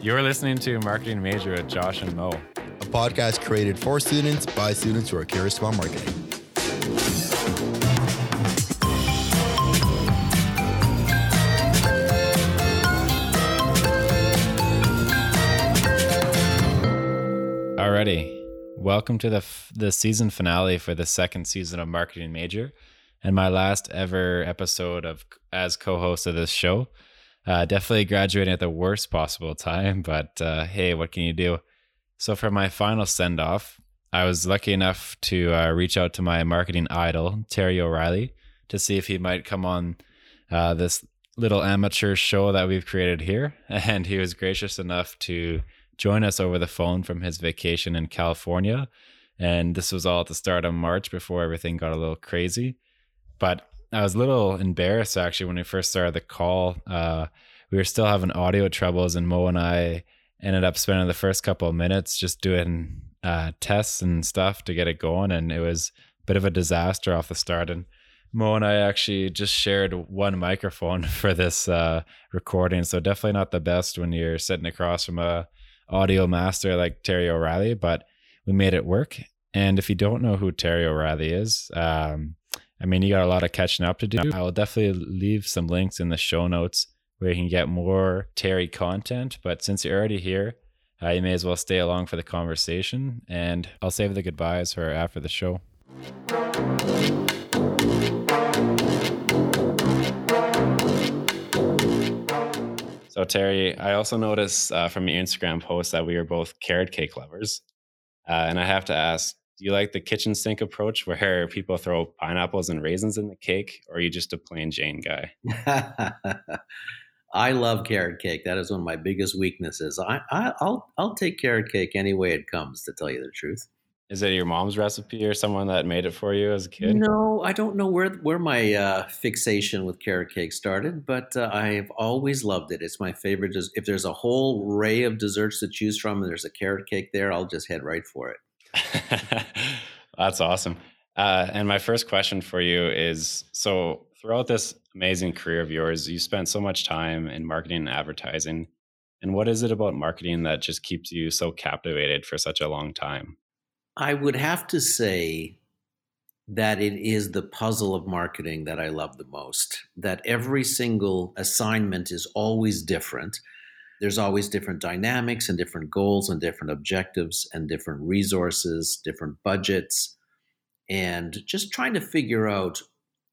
You're listening to Marketing Major with Josh and Mo. A podcast created for students by students who are curious about marketing. Alrighty, welcome to the f- the season finale for the second season of Marketing Major, and my last ever episode of as co-host of this show. Uh, definitely graduating at the worst possible time, but uh, hey, what can you do? So for my final send off, I was lucky enough to uh, reach out to my marketing idol Terry O'Reilly to see if he might come on uh, this little amateur show that we've created here, and he was gracious enough to join us over the phone from his vacation in California. And this was all at the start of March before everything got a little crazy. But I was a little embarrassed actually when we first started the call. Uh, we were still having audio troubles, and Mo and I ended up spending the first couple of minutes just doing uh, tests and stuff to get it going. And it was a bit of a disaster off the start. And Mo and I actually just shared one microphone for this uh, recording. So definitely not the best when you're sitting across from a audio master like Terry O'Reilly, but we made it work. And if you don't know who Terry O'Reilly is, um, I mean, you got a lot of catching up to do. I will definitely leave some links in the show notes where you can get more Terry content. But since you're already here, uh, you may as well stay along for the conversation. And I'll save the goodbyes for after the show. So Terry, I also noticed uh, from your Instagram post that we are both carrot cake lovers, uh, and I have to ask: Do you like the kitchen sink approach, where people throw pineapples and raisins in the cake, or are you just a plain Jane guy? I love carrot cake. That is one of my biggest weaknesses. I, I, will I'll take carrot cake any way it comes. To tell you the truth. Is it your mom's recipe or someone that made it for you as a kid? No, I don't know where where my uh, fixation with carrot cake started, but uh, I've always loved it. It's my favorite. If there's a whole array of desserts to choose from, and there's a carrot cake there, I'll just head right for it. That's awesome. Uh, and my first question for you is: so throughout this amazing career of yours, you spent so much time in marketing and advertising. And what is it about marketing that just keeps you so captivated for such a long time? I would have to say that it is the puzzle of marketing that I love the most. That every single assignment is always different. There's always different dynamics and different goals and different objectives and different resources, different budgets, and just trying to figure out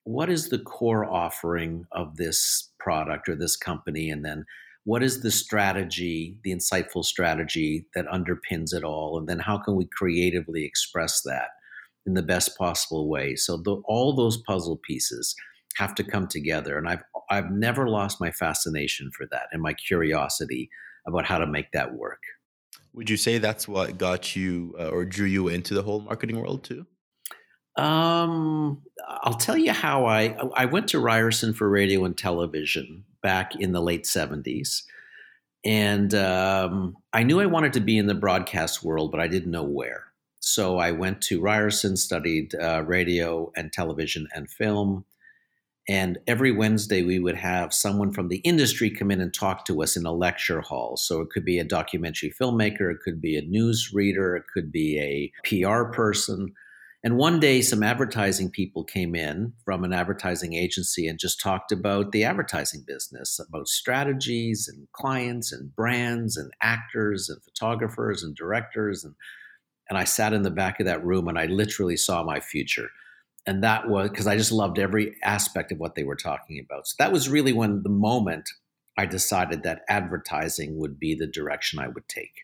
what is the core offering of this product or this company, and then what is the strategy, the insightful strategy that underpins it all? And then how can we creatively express that in the best possible way? So the, all those puzzle pieces have to come together. And I've, I've never lost my fascination for that and my curiosity about how to make that work. Would you say that's what got you uh, or drew you into the whole marketing world too? Um, I'll tell you how I I went to Ryerson for radio and television back in the late 70s. And um, I knew I wanted to be in the broadcast world, but I didn't know where. So I went to Ryerson, studied uh, radio and television and film. And every Wednesday, we would have someone from the industry come in and talk to us in a lecture hall. So it could be a documentary filmmaker, it could be a news reader, it could be a PR person. And one day, some advertising people came in from an advertising agency and just talked about the advertising business, about strategies and clients and brands and actors and photographers and directors. And, and I sat in the back of that room and I literally saw my future. And that was because I just loved every aspect of what they were talking about. So that was really when the moment I decided that advertising would be the direction I would take.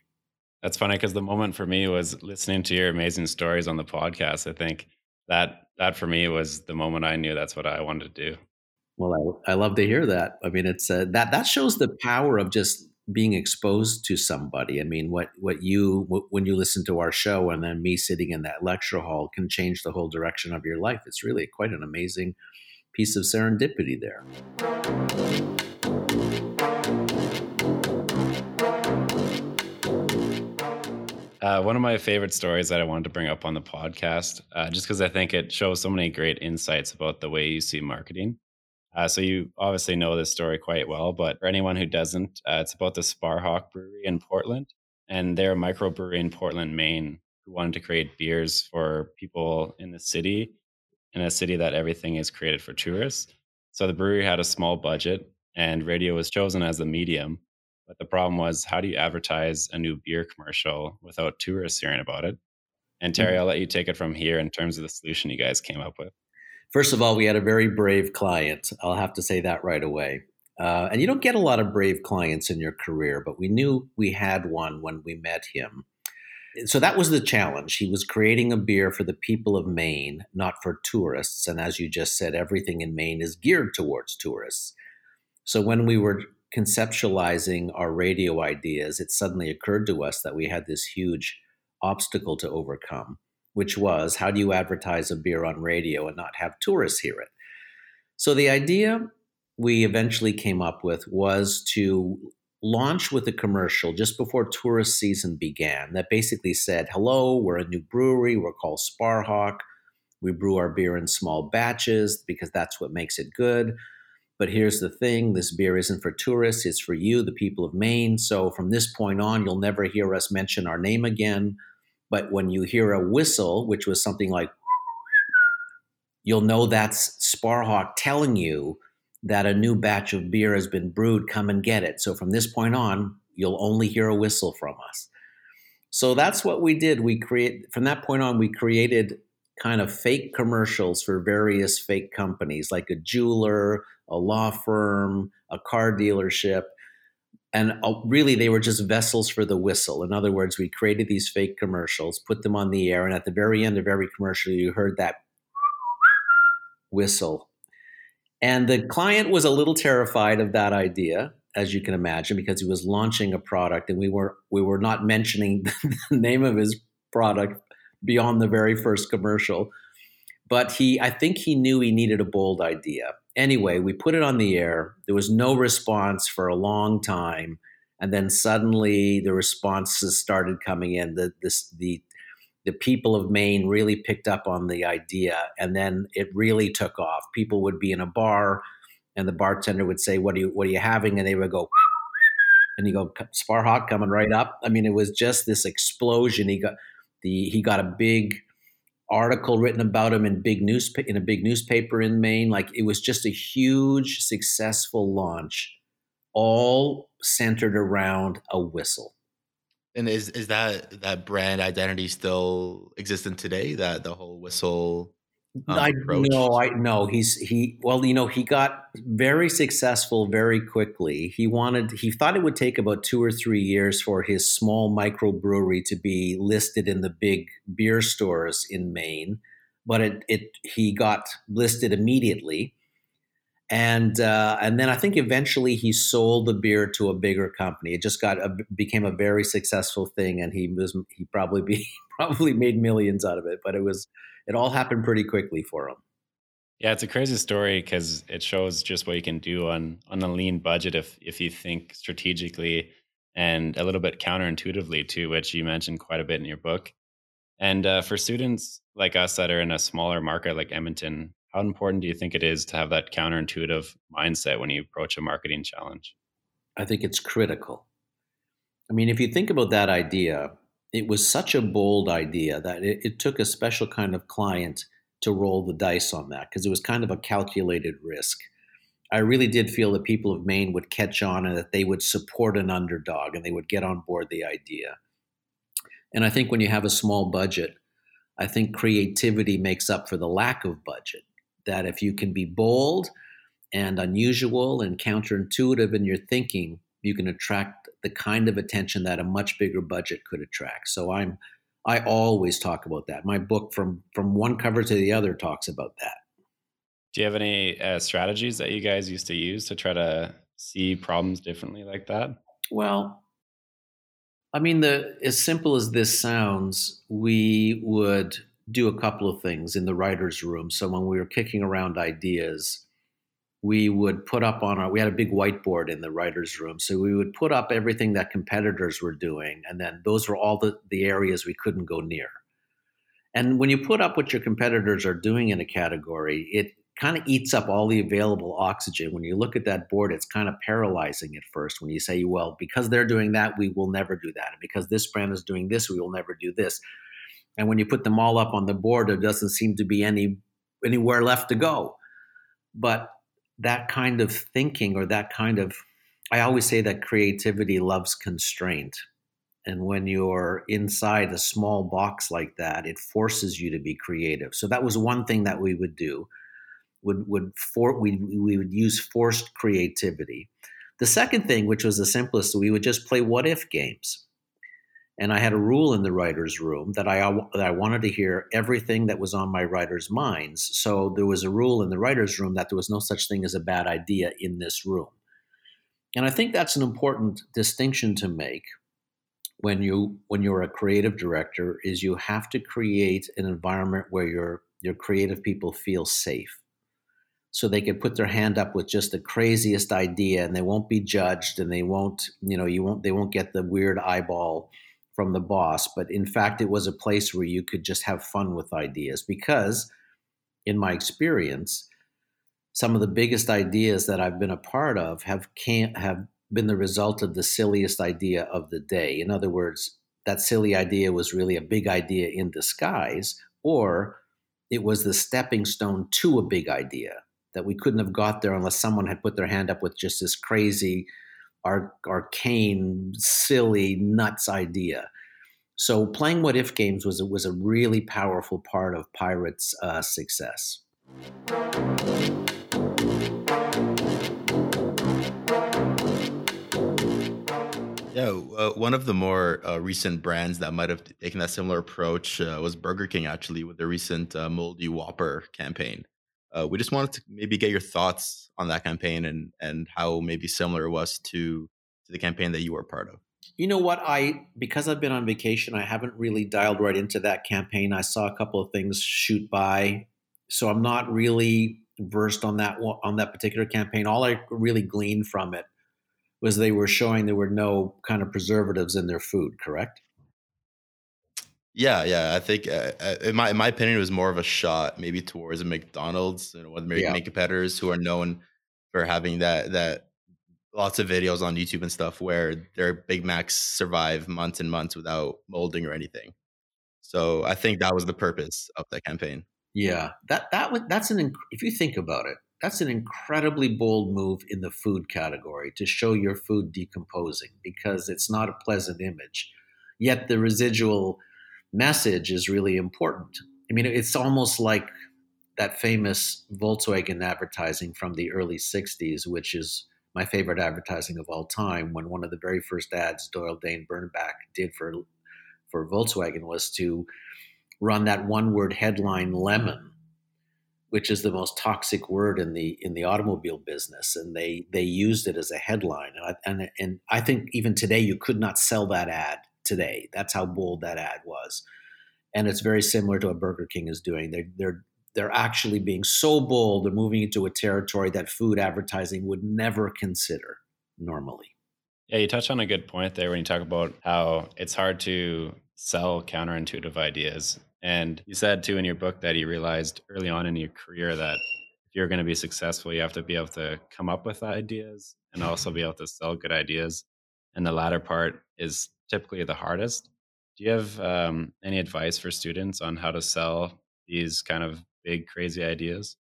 That's funny because the moment for me was listening to your amazing stories on the podcast. I think that that for me was the moment I knew that's what I wanted to do. Well, I, I love to hear that. I mean, it's uh, that that shows the power of just being exposed to somebody. I mean, what what you w- when you listen to our show and then me sitting in that lecture hall can change the whole direction of your life. It's really quite an amazing piece of serendipity there. Uh, one of my favorite stories that I wanted to bring up on the podcast, uh, just because I think it shows so many great insights about the way you see marketing. Uh, so you obviously know this story quite well, but for anyone who doesn't, uh, it's about the Sparhawk Brewery in Portland, and they're a microbrewery in Portland, Maine, who wanted to create beers for people in the city, in a city that everything is created for tourists. So the brewery had a small budget, and radio was chosen as the medium. But the problem was, how do you advertise a new beer commercial without tourists hearing about it? And Terry, mm-hmm. I'll let you take it from here in terms of the solution you guys came up with. First of all, we had a very brave client. I'll have to say that right away. Uh, and you don't get a lot of brave clients in your career, but we knew we had one when we met him. So that was the challenge. He was creating a beer for the people of Maine, not for tourists. And as you just said, everything in Maine is geared towards tourists. So when we were conceptualizing our radio ideas, it suddenly occurred to us that we had this huge obstacle to overcome which was how do you advertise a beer on radio and not have tourists hear it? So the idea we eventually came up with was to launch with a commercial just before tourist season began that basically said, Hello, we're a new brewery. We're called Sparhawk. We brew our beer in small batches because that's what makes it good. But here's the thing this beer isn't for tourists, it's for you, the people of Maine. So from this point on, you'll never hear us mention our name again. But when you hear a whistle, which was something like, you'll know that's Sparhawk telling you that a new batch of beer has been brewed. Come and get it. So from this point on, you'll only hear a whistle from us. So that's what we did. We create from that point on, we created kind of fake commercials for various fake companies like a jeweler, a law firm, a car dealership and uh, really they were just vessels for the whistle. In other words we created these fake commercials put them on the air and at the very end of every commercial you heard that whistle. And the client was a little terrified of that idea as you can imagine because he was launching a product and we were we were not mentioning the name of his product beyond the very first commercial. But he i think he knew he needed a bold idea anyway, we put it on the air. There was no response for a long time, and then suddenly the responses started coming in. The this the the people of Maine really picked up on the idea, and then it really took off. People would be in a bar, and the bartender would say, "What are you What are you having?" And they would go, and you go, "Sparhawk coming right up." I mean, it was just this explosion. He got the he got a big article written about him in big news in a big newspaper in Maine. Like it was just a huge, successful launch, all centered around a whistle. And is is that that brand identity still existent today? That the whole whistle um, I no, I no. He's he. Well, you know, he got very successful very quickly. He wanted. He thought it would take about two or three years for his small microbrewery to be listed in the big beer stores in Maine, but it it he got listed immediately, and uh, and then I think eventually he sold the beer to a bigger company. It just got a, became a very successful thing, and he was he probably be probably made millions out of it. But it was it all happened pretty quickly for him. Yeah, it's a crazy story because it shows just what you can do on on a lean budget if if you think strategically and a little bit counterintuitively too, which you mentioned quite a bit in your book. And uh, for students like us that are in a smaller market like Edmonton, how important do you think it is to have that counterintuitive mindset when you approach a marketing challenge? I think it's critical. I mean, if you think about that idea, it was such a bold idea that it, it took a special kind of client to roll the dice on that because it was kind of a calculated risk. I really did feel that people of Maine would catch on and that they would support an underdog and they would get on board the idea. And I think when you have a small budget, I think creativity makes up for the lack of budget. That if you can be bold and unusual and counterintuitive in your thinking, you can attract the kind of attention that a much bigger budget could attract. So I'm I always talk about that. My book from from one cover to the other talks about that. Do you have any uh, strategies that you guys used to use to try to see problems differently like that? Well, I mean, the as simple as this sounds, we would do a couple of things in the writers' room. So when we were kicking around ideas, we would put up on our we had a big whiteboard in the writers room so we would put up everything that competitors were doing and then those were all the, the areas we couldn't go near and when you put up what your competitors are doing in a category it kind of eats up all the available oxygen. When you look at that board, it's kind of paralyzing at first when you say, well, because they're doing that, we will never do that. And because this brand is doing this, we will never do this. And when you put them all up on the board, there doesn't seem to be any anywhere left to go. But that kind of thinking or that kind of I always say that creativity loves constraint. And when you're inside a small box like that, it forces you to be creative. So that was one thing that we would do. Would would for we we would use forced creativity. The second thing, which was the simplest, we would just play what if games. And I had a rule in the writers' room that I that I wanted to hear everything that was on my writers' minds. So there was a rule in the writers' room that there was no such thing as a bad idea in this room. And I think that's an important distinction to make when you when you're a creative director is you have to create an environment where your your creative people feel safe so they can put their hand up with just the craziest idea and they won't be judged and they won't you know you won't they won't get the weird eyeball from the boss but in fact it was a place where you could just have fun with ideas because in my experience some of the biggest ideas that I've been a part of have can't have been the result of the silliest idea of the day. In other words, that silly idea was really a big idea in disguise, or it was the stepping stone to a big idea that we couldn't have got there unless someone had put their hand up with just this crazy, arcane, silly, nuts idea. So playing what if games was was a really powerful part of Pirates' uh, success. Yeah, uh, one of the more uh, recent brands that might have taken that similar approach uh, was Burger King, actually, with the recent uh, Moldy Whopper campaign. Uh, we just wanted to maybe get your thoughts on that campaign and and how maybe similar it was to to the campaign that you were part of. You know what? I because I've been on vacation, I haven't really dialed right into that campaign. I saw a couple of things shoot by, so I'm not really versed on that on that particular campaign. All I really gleaned from it was they were showing there were no kind of preservatives in their food, correct? Yeah, yeah. I think, uh, uh, in my in my opinion, it was more of a shot maybe towards McDonald's and one of the yeah. competitors who are known for having that that lots of videos on YouTube and stuff where their Big Macs survive months and months without molding or anything. So I think that was the purpose of that campaign. Yeah, that that was that's an if you think about it, that's an incredibly bold move in the food category to show your food decomposing because it's not a pleasant image. Yet the residual message is really important. I mean, it's almost like that famous Volkswagen advertising from the early 60s, which is my favorite advertising of all time, when one of the very first ads Doyle Dane Bernbach did for, for Volkswagen was to run that one word headline lemon which is the most toxic word in the in the automobile business, and they they used it as a headline. And I, and, and I think even today you could not sell that ad today. That's how bold that ad was, and it's very similar to what Burger King is doing. They're, they're they're actually being so bold. They're moving into a territory that food advertising would never consider normally. Yeah, you touch on a good point there when you talk about how it's hard to sell counterintuitive ideas. And you said too in your book that you realized early on in your career that if you're going to be successful, you have to be able to come up with ideas and also be able to sell good ideas. And the latter part is typically the hardest. Do you have um, any advice for students on how to sell these kind of big, crazy ideas?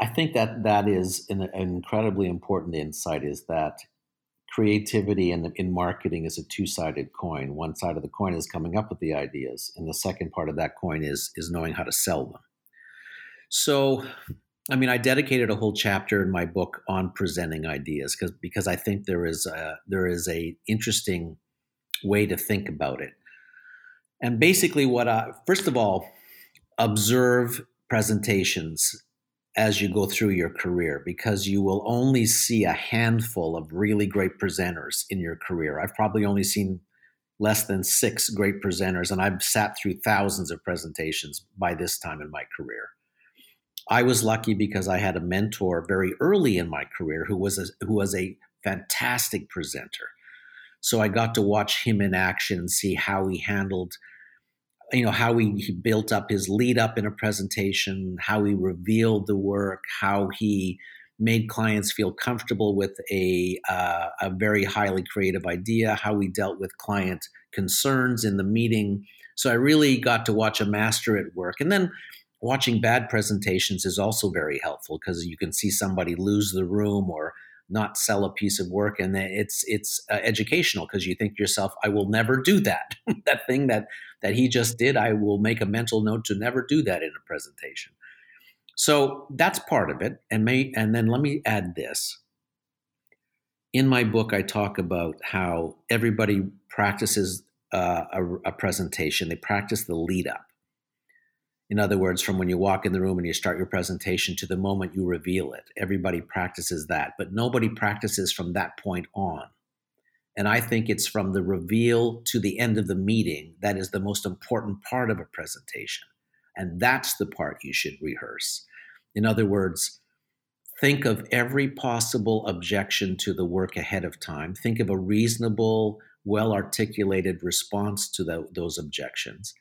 I think that that is an, incredibly important insight. Is that creativity in, in marketing is a two-sided coin. One side of the coin is coming up with the ideas, and the second part of that coin is is knowing how to sell them. So, I mean, I dedicated a whole chapter in my book on presenting ideas because because I think there is a, there is a interesting way to think about it. And basically, what I first of all observe presentations as you go through your career because you will only see a handful of really great presenters in your career. I've probably only seen less than six great presenters, and I've sat through thousands of presentations by this time in my career. I was lucky because I had a mentor very early in my career who was a, who was a fantastic presenter. So I got to watch him in action and see how he handled you know how he, he built up his lead up in a presentation how he revealed the work how he made clients feel comfortable with a, uh, a very highly creative idea how we dealt with client concerns in the meeting. So i really got to watch a master at work. And then watching bad presentations is also very helpful because you can see somebody lose the room or not sell a piece of work and it's it's uh, educational because you think to yourself i will never do that. That thing that that he just did i will make a mental note to never do that in a presentation. So that's part of it and may and then let me add this. In my book i talk about how everybody practices uh, a, a presentation. They practice the lead up in other words, from when you walk in the room and you start your presentation to the moment you reveal it, everybody practices that, but nobody practices from that point on. And I think it's from the reveal to the end of the meeting that is the most important part of a presentation. And that's the part you should rehearse. In other words, think of every possible objection to the work ahead of time. Think of a reasonable, well articulated response to the, those objections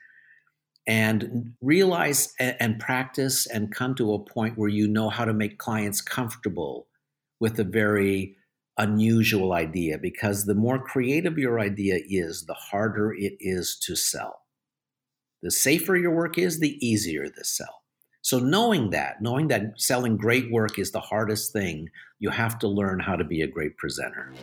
and realize and practice and come to a point where you know how to make clients comfortable with a very unusual idea because the more creative your idea is, the harder it is to sell. The safer your work is, the easier the sell. So, knowing that, knowing that selling great work is the hardest thing, you have to learn how to be a great presenter.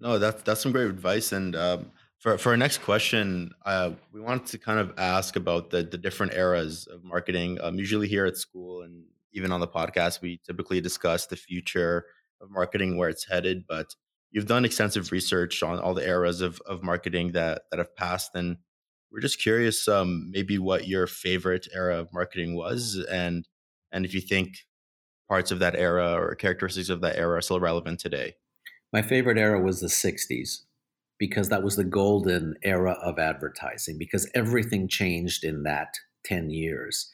No, that's that's some great advice. And um, for for our next question, uh, we wanted to kind of ask about the the different eras of marketing. Um, usually here at school and even on the podcast, we typically discuss the future of marketing, where it's headed. But you've done extensive research on all the eras of of marketing that that have passed, and we're just curious, um, maybe what your favorite era of marketing was, and and if you think parts of that era or characteristics of that era are still relevant today. My favorite era was the 60s because that was the golden era of advertising because everything changed in that 10 years.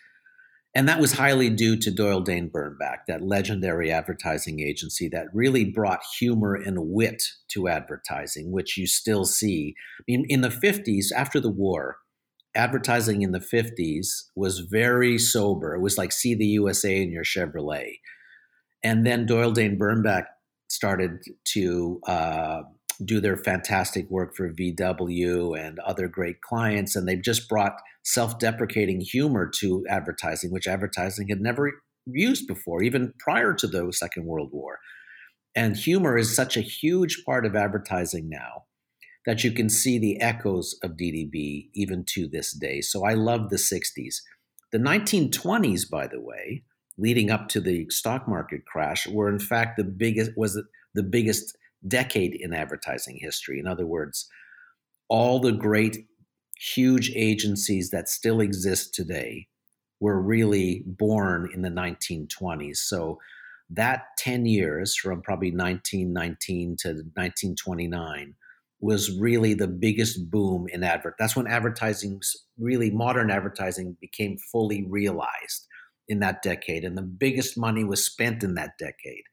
And that was highly due to Doyle Dane Bernbach, that legendary advertising agency that really brought humor and wit to advertising, which you still see. I mean, in the 50s, after the war, advertising in the 50s was very sober. It was like see the USA in your Chevrolet. And then Doyle Dane Bernbach started to uh, do their fantastic work for VW and other great clients. And they've just brought self deprecating humor to advertising, which advertising had never used before, even prior to the Second World War. And humor is such a huge part of advertising now that you can see the echoes of DDB even to this day. So I love the 60s. The 1920s, by the way, leading up to the stock market crash were in fact the biggest was the biggest decade in advertising history. In other words, all the great huge agencies that still exist today were really born in the 1920s. So that 10 years from probably 1919 to 1929 was really the biggest boom in advert. That's when advertising really modern advertising became fully realized in that decade. And the biggest money was spent in that decade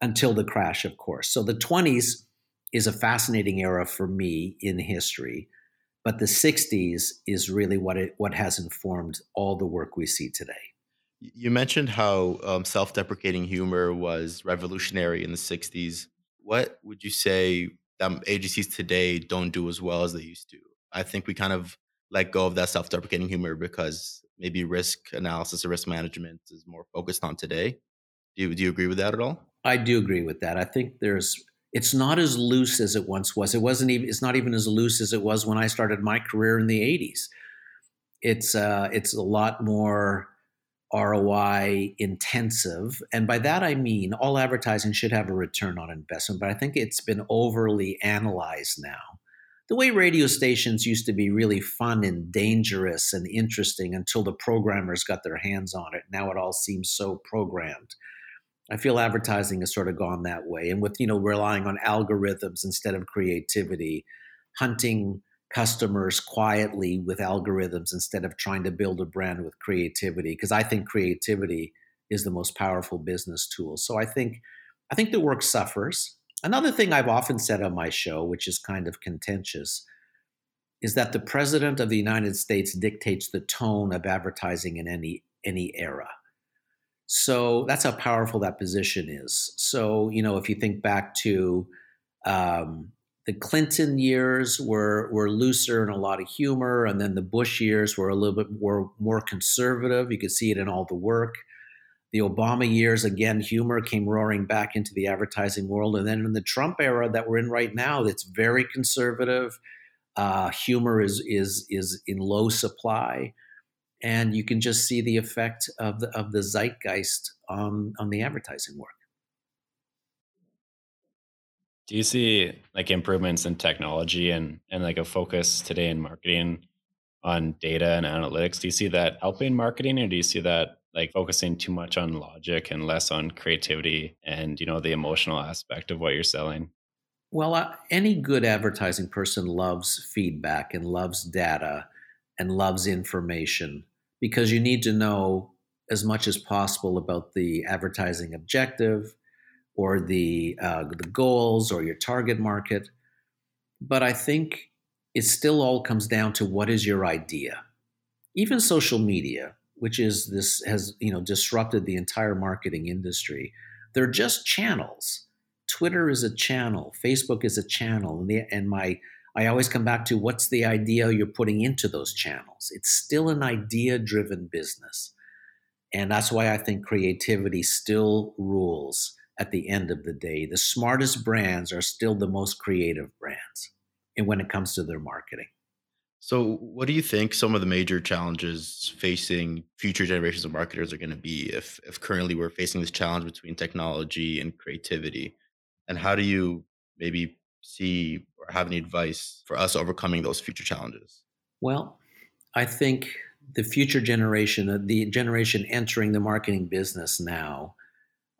until the crash, of course. So the 20s is a fascinating era for me in history. But the 60s is really what it what has informed all the work we see today. You mentioned how um, self-deprecating humor was revolutionary in the 60s. What would you say that agencies today don't do as well as they used to? I think we kind of let go of that self-deprecating humor because maybe risk analysis or risk management is more focused on today. Do you, do you agree with that at all? I do agree with that. I think there's it's not as loose as it once was. It wasn't even it's not even as loose as it was when I started my career in the 80s. It's uh, it's a lot more ROI intensive. And by that I mean all advertising should have a return on investment, but I think it's been overly analyzed now the way radio stations used to be really fun and dangerous and interesting until the programmers got their hands on it. Now it all seems so programmed. I feel advertising has sort of gone that way. And with, you know, relying on algorithms instead of creativity, hunting customers quietly with algorithms instead of trying to build a brand with creativity. Because I think creativity is the most powerful business tool. So I think I think the work suffers another thing I've often said on my show, which is kind of contentious, is that the president of the United States dictates the tone of advertising in any any era. So that's how powerful that position is. So you know, if you think back to um, the Clinton years were were looser and a lot of humor, and then the Bush years were a little bit more more conservative. You could see it in all the work. The Obama years, again, humor came roaring back into the advertising world, and then in the Trump era that we're in right now, it's very conservative. Uh, humor is is is in low supply, and you can just see the effect of the of the zeitgeist on on the advertising work. Do you see like improvements in technology and and like a focus today in marketing on data and analytics? Do you see that helping marketing, or do you see that like focusing too much on logic and less on creativity and you know the emotional aspect of what you're selling? Well, uh, any good advertising person loves feedback and loves data and loves information because you need to know as much as possible about the advertising objective or the uh, the goals or your target market. But I think it still all comes down to what is your idea. Even social media, which is this has you know disrupted the entire marketing industry. They're just channels. Twitter is a channel. Facebook is a channel, and, the, and my I always come back to what's the idea you're putting into those channels. It's still an idea-driven business, and that's why I think creativity still rules at the end of the day. The smartest brands are still the most creative brands and when it comes to their marketing. So, what do you think some of the major challenges facing future generations of marketers are going to be if, if currently we're facing this challenge between technology and creativity? And how do you maybe see or have any advice for us overcoming those future challenges? Well, I think the future generation, uh, the generation entering the marketing business now,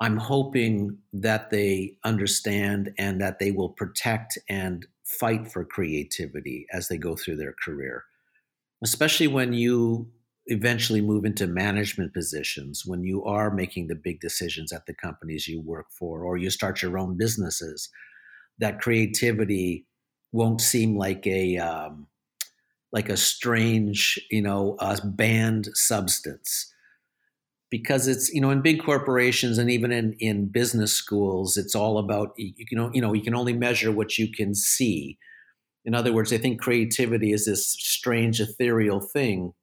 I'm hoping that they understand and that they will protect and fight for creativity as they go through their career, especially when you eventually move into management positions, when you are making the big decisions at the companies you work for, or you start your own businesses. That creativity won't seem like a um, like a strange, you know, uh, banned substance because it's you know in big corporations and even in in business schools it's all about you know you know you can only measure what you can see. In other words i think creativity is this strange ethereal thing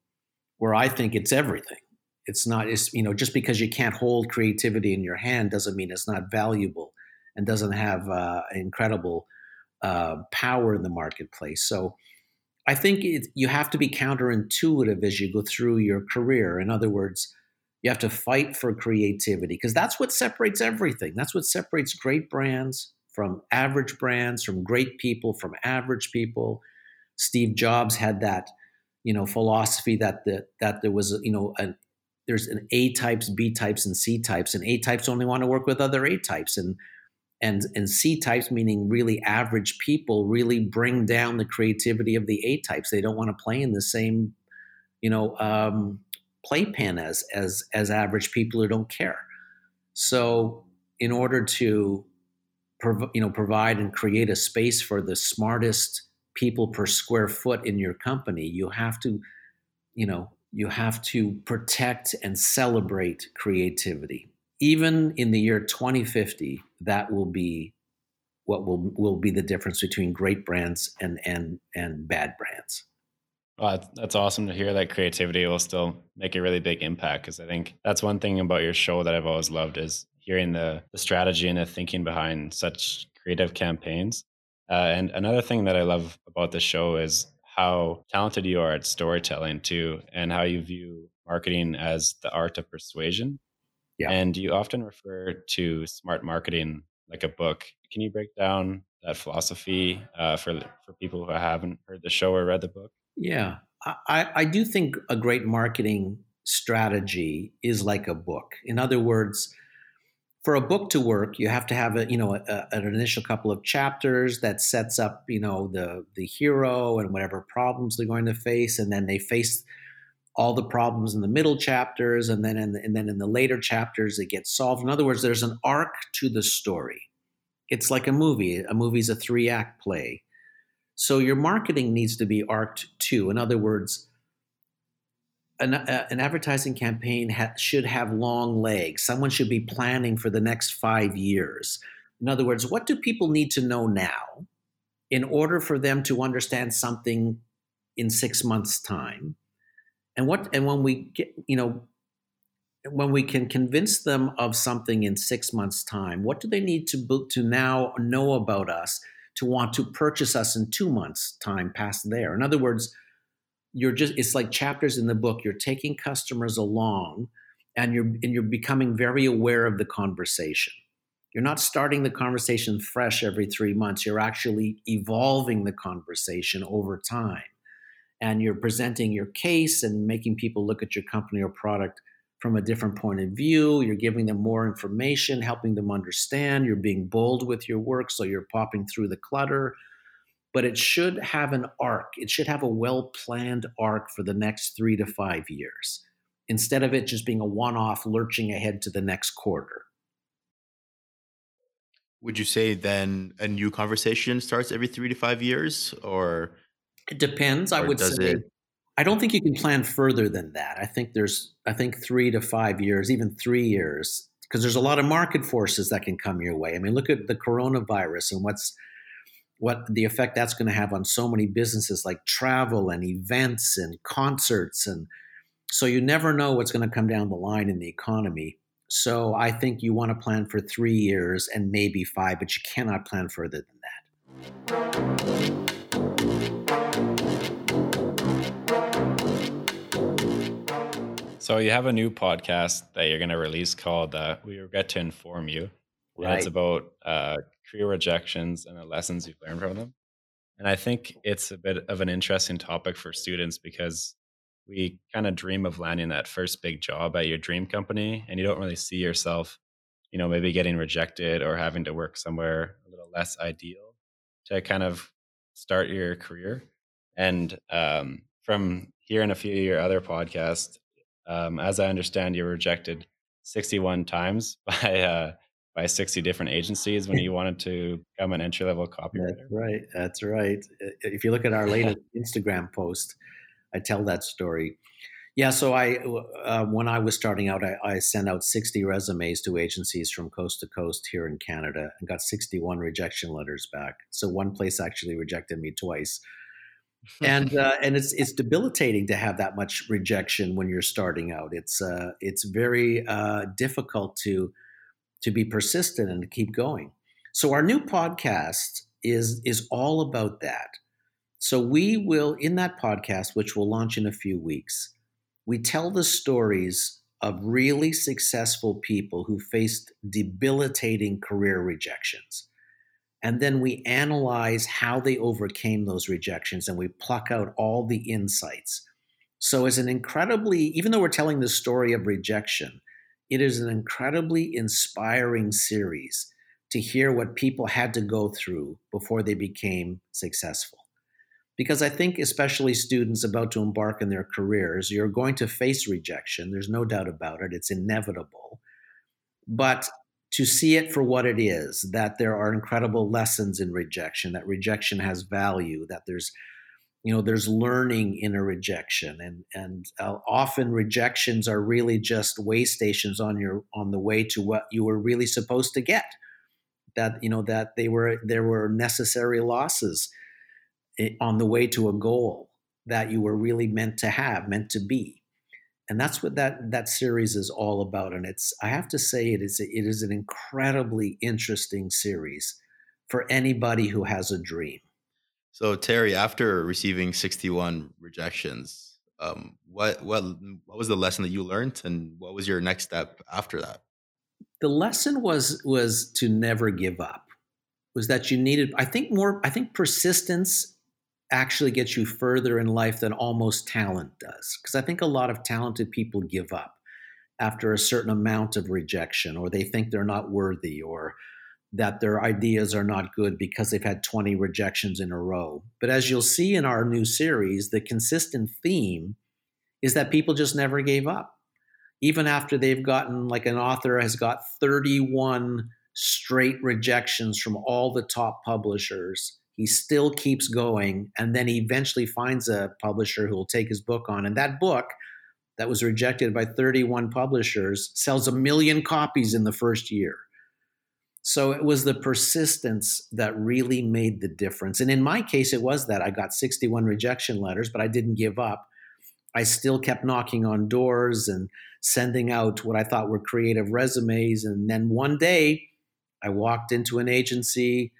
where i think it's everything. It's not it's you know just because you can't hold creativity in your hand doesn't mean it's not valuable and doesn't have uh, incredible uh, power in the marketplace. So i think it, you have to be counterintuitive as you go through your career. In other words you have to fight for creativity because that's what separates everything. That's what separates great brands from average brands, from great people from average people. Steve Jobs had that, you know, philosophy that the, that there was, you know, a, there's an A types, B types, and C types, and A types only want to work with other A types, and and and C types, meaning really average people, really bring down the creativity of the A types. They don't want to play in the same, you know, um, playpen as as as average people who don't care. So in order to prov- you know provide and create a space for the smartest people per square foot in your company, you have to you know you have to protect and celebrate creativity. Even in the year 2050, that will be what will will be the difference between great brands and and and bad brands. Well, that's awesome to hear that creativity will still make a really big impact because I think that's one thing about your show that I've always loved is hearing the, the strategy and the thinking behind such creative campaigns. Uh, and another thing that I love about the show is how talented you are at storytelling too, and how you view marketing as the art of persuasion. Yeah. And you often refer to smart marketing like a book. Can you break down that philosophy uh, for for people who haven't heard the show or read the book? Yeah, I, I do think a great marketing strategy is like a book. In other words, for a book to work, you have to have a you know a, an initial couple of chapters that sets up you know the the hero and whatever problems they're going to face, and then they face all the problems in the middle chapters, and then in the, and then in the later chapters it gets solved. In other words, there's an arc to the story, it's like a movie. A movie's a three act play. So your marketing needs to be arced too. In other words, an, uh, an advertising campaign ha- should have long legs. Someone should be planning for the next five years. In other words, what do people need to know now in order for them to understand something in six months' time? And what and when we get, you know, when we can convince them of something in six months' time, what do they need to to now know about us to want to purchase us in two months' time past there? In other words, you're just it's like chapters in the book. You're taking customers along, and you're and you're becoming very aware of the conversation. You're not starting the conversation fresh every three months. You're actually evolving the conversation over time, and you're presenting your case and making people look at your company or product from a different point of view. You're giving them more information, helping them understand. You're being bold with your work, so you're popping through the clutter. But it should have an arc. It should have a well planned arc for the next three to five years instead of it just being a one off lurching ahead to the next quarter. Would you say then a new conversation starts every three to five years or? It depends. I would say. It- I don't think you can plan further than that. I think there's, I think three to five years, even three years, because there's a lot of market forces that can come your way. I mean, look at the coronavirus and what's, what the effect that's going to have on so many businesses like travel and events and concerts and so you never know what's going to come down the line in the economy. So I think you want to plan for three years and maybe five, but you cannot plan further than that. So you have a new podcast that you're going to release called uh, "We Regret to Inform You." Right. it's about uh, career rejections and the lessons you've learned from them. And I think it's a bit of an interesting topic for students because we kind of dream of landing that first big job at your dream company, and you don't really see yourself, you know, maybe getting rejected or having to work somewhere a little less ideal to kind of start your career. And um, from hearing a few of your other podcasts, um, as I understand, you were rejected 61 times by uh, by 60 different agencies when you wanted to become an entry level copywriter. That's right. That's right. If you look at our latest Instagram post, I tell that story. Yeah, so I uh, when I was starting out, I, I, sent out 60 resumes to agencies from coast to coast here in Canada and got 61 rejection letters back. So one place actually rejected me twice and uh, and it's it's debilitating to have that much rejection when you're starting out. It's uh, it's very uh, difficult to to be persistent and to keep going. So our new podcast is is all about that. So we will in that podcast, which will launch in a few weeks, we tell the stories of really successful people who faced debilitating career rejections and then we analyze how they overcame those rejections and we pluck out all the insights. So, it's an incredibly, even though we're telling the story of rejection, it is an incredibly inspiring series to hear what people had to go through before they became successful. Because I think, especially students about to embark in their careers, you're going to face rejection. There's no doubt about it, it's inevitable. But to see it for what it is that there are incredible lessons in rejection that rejection has value that there's you know there's learning in a rejection. And and uh, often rejections are really just way stations on your on the way to what you were really supposed to get. That you know that they were there were necessary losses eh, on the way to a goal that you were really meant to have meant to be and that's what that that series is all about and it's i have to say it is it is an incredibly interesting series for anybody who has a dream. So terry after receiving 61 rejections um, what what what was the lesson that you learned and what was your next step after that? The lesson was was to never give up was that you needed i think more i think persistence actually gets you further in life than almost talent does. Because I think a lot of talented people give up after a certain amount of rejection, or they think they're not worthy, or that their ideas are not good because they've had 20 rejections in a row. But as you'll see in our new series, the consistent theme is that people just never gave up. Even after they've gotten, like an author has got 31 straight rejections from all the top publishers. He still keeps going, and then he eventually finds a publisher who will take his book on. And that book, that was rejected by 31 publishers, sells a million copies in the first year. So it was the persistence that really made the difference. And in my case, it was that I got 61 rejection letters, but I didn't give up. I still kept knocking on doors and sending out what I thought were creative resumes. And then one day, I walked into an agency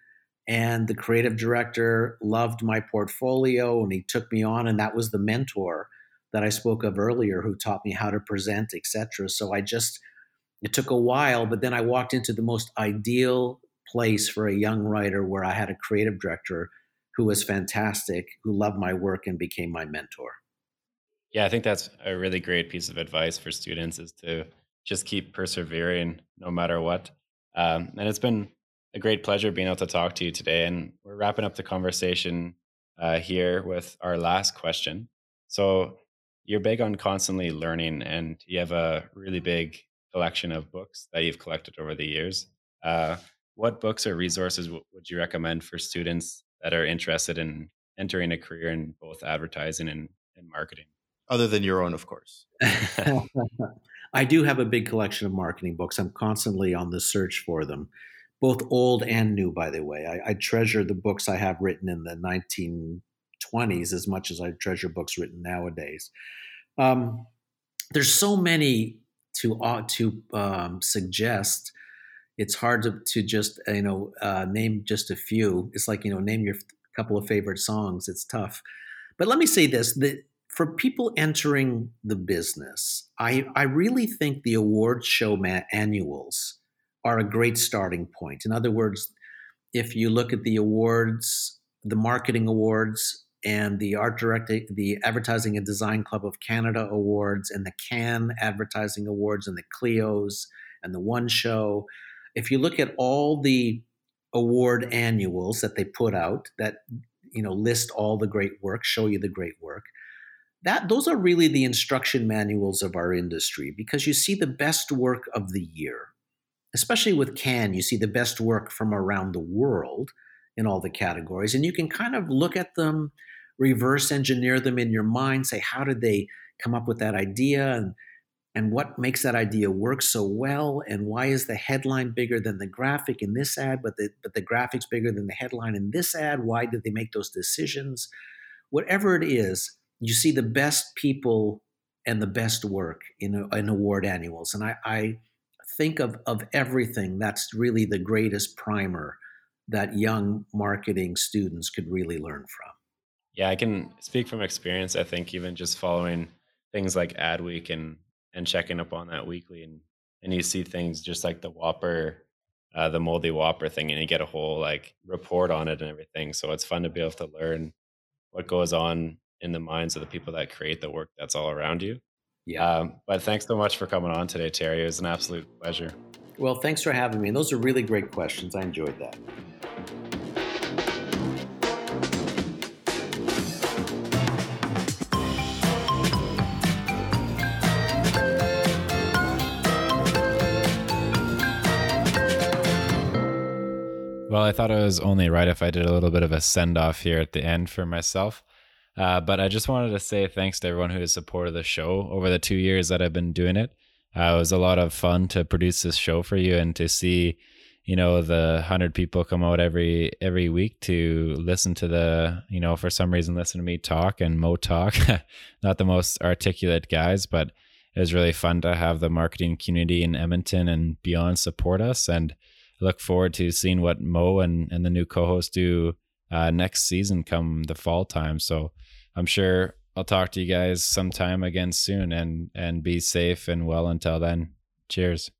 and the creative director loved my portfolio and he took me on and that was the mentor that I spoke of earlier who taught me how to present, etc. So I just it took a while, but then I walked into the most ideal place for a young writer where I had a creative director who was fantastic, who loved my work and became my mentor. Yeah, I think that's a really great piece of advice for students is to just keep persevering no matter what. Um, and it's been a great pleasure being able to talk to you today. And we're wrapping up the conversation uh, here with our last question. So, you're big on constantly learning, and you have a really big collection of books that you've collected over the years. Uh, what books or resources w- would you recommend for students that are interested in entering a career in both advertising and, and marketing? Other than your own, of course. I do have a big collection of marketing books. I'm constantly on the search for them, both old and new, by the way. I, I treasure the books I have written in the 1920s as much as I treasure books written nowadays. Um, there's so many to uh, to um, suggest. It's hard to, to just you know uh, name just a few. It's like you know name your couple of favorite songs. It's tough. But let me say this: that for people entering the business, I, I really think the award show ma- annuals are a great starting point. In other words, if you look at the awards, the marketing awards, and the art directing, the Advertising and Design Club of Canada awards, and the Cannes Advertising Awards, and the Clio's, and the One Show, if you look at all the award annuals that they put out that you know list all the great work, show you the great work that those are really the instruction manuals of our industry because you see the best work of the year especially with Cannes you see the best work from around the world in all the categories and you can kind of look at them reverse engineer them in your mind say how did they come up with that idea and and what makes that idea work so well and why is the headline bigger than the graphic in this ad but the but the graphics bigger than the headline in this ad why did they make those decisions whatever it is you see the best people and the best work in, in award annuals. And I, I think of, of everything that's really the greatest primer that young marketing students could really learn from. Yeah, I can speak from experience. I think even just following things like Adweek and and checking up on that weekly, and and you see things just like the Whopper, uh, the moldy Whopper thing, and you get a whole like report on it and everything. So it's fun to be able to learn what goes on in the minds of the people that create the work that's all around you. Yeah. Um, but thanks so much for coming on today, Terry. It was an absolute pleasure. Well, thanks for having me. And those are really great questions. I enjoyed that. Well, I thought it was only right if I did a little bit of a send off here at the end for myself. Uh, but I just wanted to say thanks to everyone who has supported the show over the two years that I've been doing it. Uh, it was a lot of fun to produce this show for you and to see, you know, the hundred people come out every every week to listen to the, you know, for some reason listen to me talk and Mo talk. Not the most articulate guys, but it was really fun to have the marketing community in Edmonton and beyond support us. And look forward to seeing what Mo and, and the new co-host do uh, next season come the fall time. So I'm sure I'll talk to you guys sometime again soon and and be safe and well until then. Cheers.